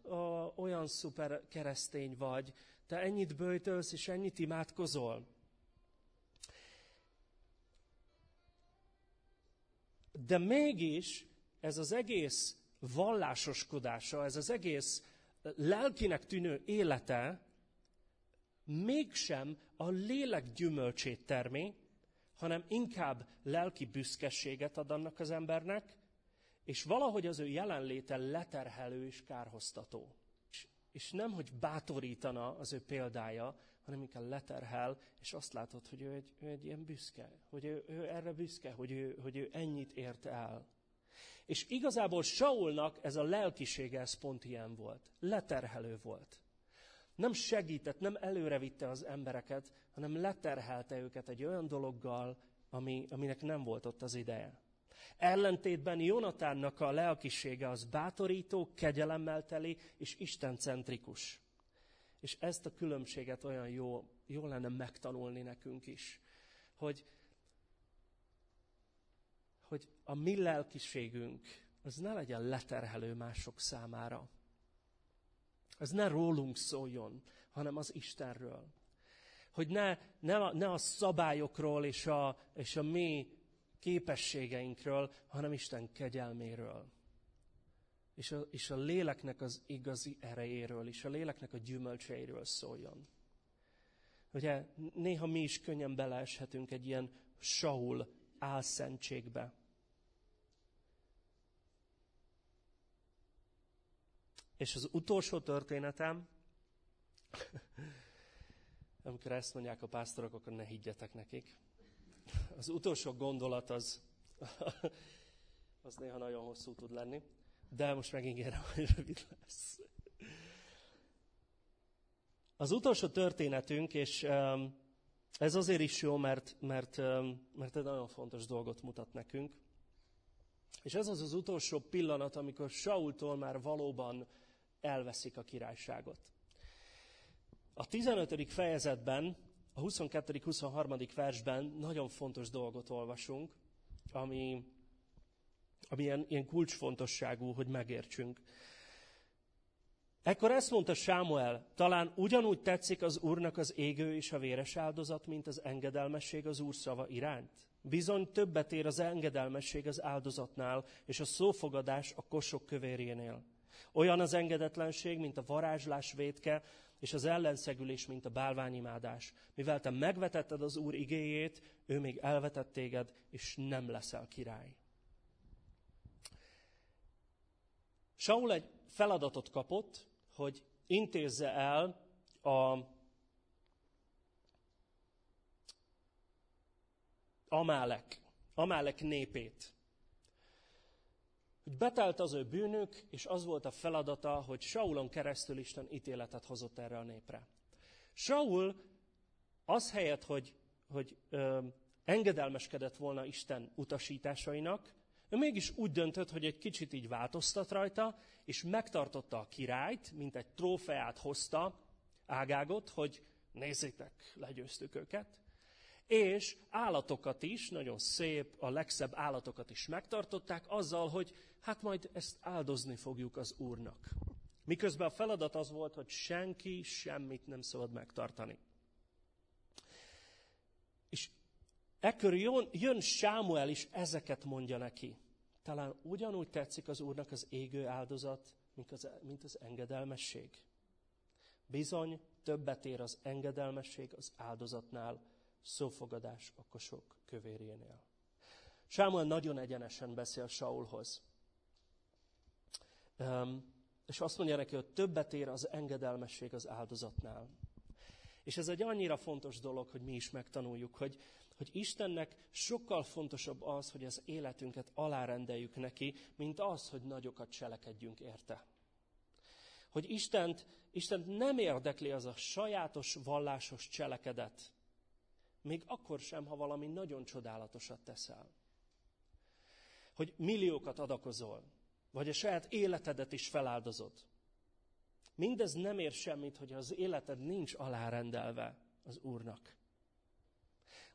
olyan szuper keresztény vagy, te ennyit bőjtölsz, és ennyit imádkozol. De mégis ez az egész vallásoskodása, ez az egész lelkinek tűnő élete mégsem a lélek gyümölcsét termi, hanem inkább lelki büszkeséget ad annak az embernek, és valahogy az ő jelenléte leterhelő és kárhoztató. És, nem, hogy bátorítana az ő példája, hanem inkább leterhel, és azt látod, hogy ő egy, ő egy ilyen büszke, hogy ő, ő erre büszke, hogy ő, hogy ő ennyit ért el. És igazából Saulnak ez a lelkisége, ez pont ilyen volt. Leterhelő volt. Nem segített, nem előrevitte az embereket, hanem leterhelte őket egy olyan dologgal, ami, aminek nem volt ott az ideje. Ellentétben Jonatánnak a lelkisége az bátorító, kegyelemmel teli és istencentrikus. És ezt a különbséget olyan jó, jó lenne megtanulni nekünk is, hogy, hogy a mi lelkiségünk az ne legyen leterhelő mások számára. Ez ne rólunk szóljon, hanem az Istenről. Hogy ne, ne, a, ne a szabályokról és a, és a mi képességeinkről, hanem Isten kegyelméről. És a, és a léleknek az igazi erejéről, és a léleknek a gyümölcseiről szóljon. Ugye néha mi is könnyen beleeshetünk egy ilyen Saul álszentségbe. És az utolsó történetem, amikor ezt mondják a pásztorok, akkor ne higgyetek nekik. Az utolsó gondolat az, az néha nagyon hosszú tud lenni, de most megígérem, hogy rövid lesz. Az utolsó történetünk, és um, ez azért is jó, mert, mert, um, mert egy nagyon fontos dolgot mutat nekünk. És ez az az utolsó pillanat, amikor Saultól már valóban elveszik a királyságot. A 15. fejezetben, a 22.-23. versben nagyon fontos dolgot olvasunk, ami, ami ilyen, ilyen kulcsfontosságú, hogy megértsünk. Ekkor ezt mondta Sámuel, talán ugyanúgy tetszik az Úrnak az égő és a véres áldozat, mint az engedelmesség az Úr szava iránt? Bizony többet ér az engedelmesség az áldozatnál, és a szófogadás a kosok kövérjénél. Olyan az engedetlenség, mint a varázslás védke, és az ellenszegülés, mint a bálványimádás. Mivel te megvetetted az Úr igéjét, ő még elvetett téged, és nem leszel király. Saul egy feladatot kapott, hogy intézze el a Amálek, Amálek népét hogy betelt az ő bűnük, és az volt a feladata, hogy Saulon keresztül Isten ítéletet hozott erre a népre. Saul az helyett, hogy, hogy ö, engedelmeskedett volna Isten utasításainak, ő mégis úgy döntött, hogy egy kicsit így változtat rajta, és megtartotta a királyt, mint egy trófeát hozta, ágágot, hogy nézzétek, legyőztük őket és állatokat is, nagyon szép, a legszebb állatokat is megtartották, azzal, hogy hát majd ezt áldozni fogjuk az Úrnak. Miközben a feladat az volt, hogy senki semmit nem szabad megtartani. És ekkor jön, jön Sámuel is ezeket mondja neki. Talán ugyanúgy tetszik az Úrnak az égő áldozat, mint az, mint az engedelmesség. Bizony, többet ér az engedelmesség az áldozatnál, szófogadás a kosok kövérjénél. Sámuel nagyon egyenesen beszél Saulhoz. Um, és azt mondja neki, hogy többet ér az engedelmesség az áldozatnál. És ez egy annyira fontos dolog, hogy mi is megtanuljuk, hogy, hogy Istennek sokkal fontosabb az, hogy az életünket alárendeljük neki, mint az, hogy nagyokat cselekedjünk érte. Hogy Istent, Istent nem érdekli az a sajátos vallásos cselekedet, még akkor sem, ha valami nagyon csodálatosat teszel. Hogy milliókat adakozol, vagy a saját életedet is feláldozod. Mindez nem ér semmit, hogy az életed nincs alárendelve az Úrnak.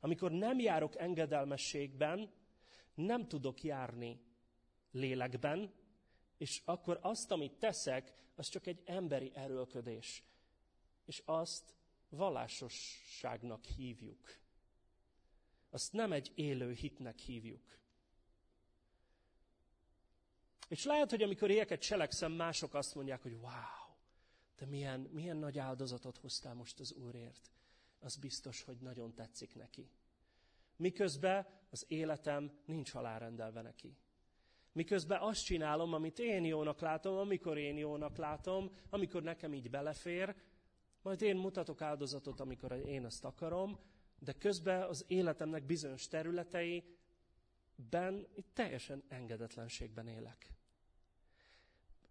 Amikor nem járok engedelmességben, nem tudok járni lélekben, és akkor azt, amit teszek, az csak egy emberi erőlködés. És azt vallásosságnak hívjuk. Azt nem egy élő hitnek hívjuk. És lehet, hogy amikor ilyeket cselekszem, mások azt mondják, hogy wow, te milyen, milyen nagy áldozatot hoztál most az Úrért. Az biztos, hogy nagyon tetszik neki. Miközben az életem nincs alárendelve neki. Miközben azt csinálom, amit én jónak látom, amikor én jónak látom, amikor nekem így belefér, majd én mutatok áldozatot, amikor én azt akarom, de közben az életemnek bizonyos területei ben itt teljesen engedetlenségben élek.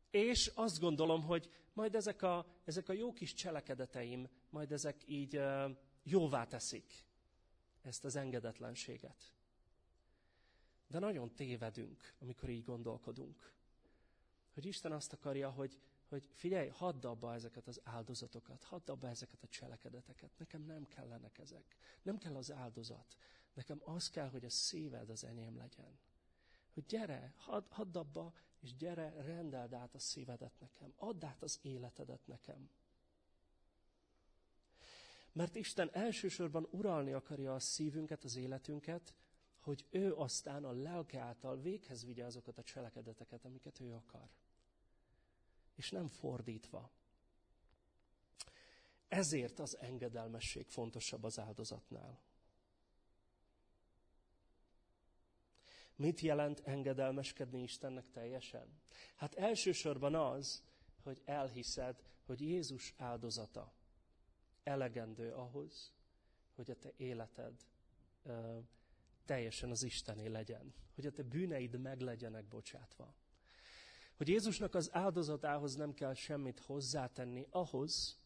És azt gondolom, hogy majd ezek a, ezek a jó kis cselekedeteim, majd ezek így jóvá teszik ezt az engedetlenséget. De nagyon tévedünk, amikor így gondolkodunk. Hogy Isten azt akarja, hogy, hogy figyelj, hadd abba ezeket az áldozatokat, hadd abba ezeket a cselekedeteket. Nekem nem kellenek ezek. Nem kell az áldozat. Nekem az kell, hogy a szíved az enyém legyen. Hogy gyere, hadd, hadd abba, és gyere, rendeld át a szívedet nekem. Add át az életedet nekem. Mert Isten elsősorban uralni akarja a szívünket, az életünket, hogy ő aztán a lelke által véghez vigye azokat a cselekedeteket, amiket ő akar. És nem fordítva. Ezért az engedelmesség fontosabb az áldozatnál. Mit jelent engedelmeskedni Istennek teljesen? Hát elsősorban az, hogy elhiszed, hogy Jézus áldozata elegendő ahhoz, hogy a te életed teljesen az Istené legyen. Hogy a te bűneid meg legyenek bocsátva. Hogy Jézusnak az áldozatához nem kell semmit hozzátenni ahhoz,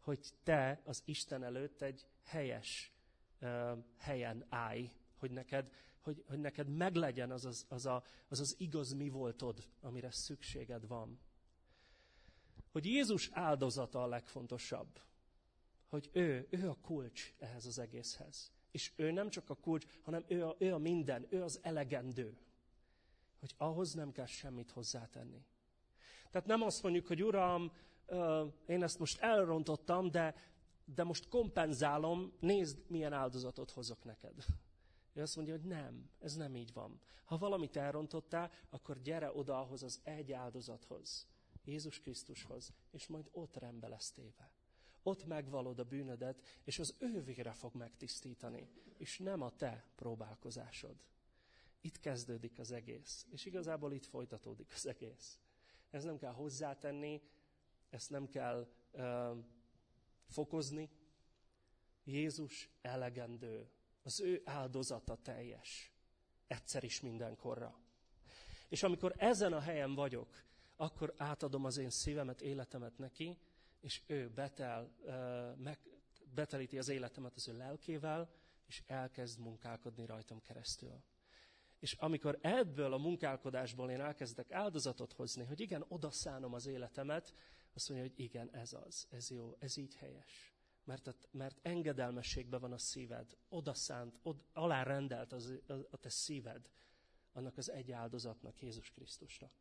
hogy te az Isten előtt egy helyes uh, helyen állj, hogy neked, hogy, hogy neked meglegyen az az, az, a, az az igaz mi voltod, amire szükséged van. Hogy Jézus áldozata a legfontosabb. Hogy ő, ő a kulcs ehhez az egészhez. És ő nem csak a kulcs, hanem ő a, ő a minden, ő az elegendő. Hogy ahhoz nem kell semmit hozzátenni. Tehát nem azt mondjuk, hogy Uram, én ezt most elrontottam, de, de most kompenzálom, nézd, milyen áldozatot hozok neked. Ő azt mondja, hogy nem, ez nem így van. Ha valamit elrontottál, akkor gyere oda ahhoz az egy áldozathoz, Jézus Krisztushoz, és majd ott rendbe lesz téve. Ott megvalod a bűnödet, és az ő vére fog megtisztítani, és nem a te próbálkozásod. Itt kezdődik az egész, és igazából itt folytatódik az egész. Ez nem kell hozzátenni, ezt nem kell uh, fokozni. Jézus elegendő, az ő áldozata teljes, egyszer is mindenkorra. És amikor ezen a helyen vagyok, akkor átadom az én szívemet, életemet neki, és ő betel, meg, betelíti az életemet az ő lelkével, és elkezd munkálkodni rajtam keresztül. És amikor ebből a munkálkodásból én elkezdek áldozatot hozni, hogy igen, odaszánom az életemet, azt mondja, hogy igen, ez az, ez jó, ez így helyes. Mert, mert engedelmességben van a szíved, odaszánt, od, alárendelt az, a, a te szíved annak az egy áldozatnak, Jézus Krisztusnak.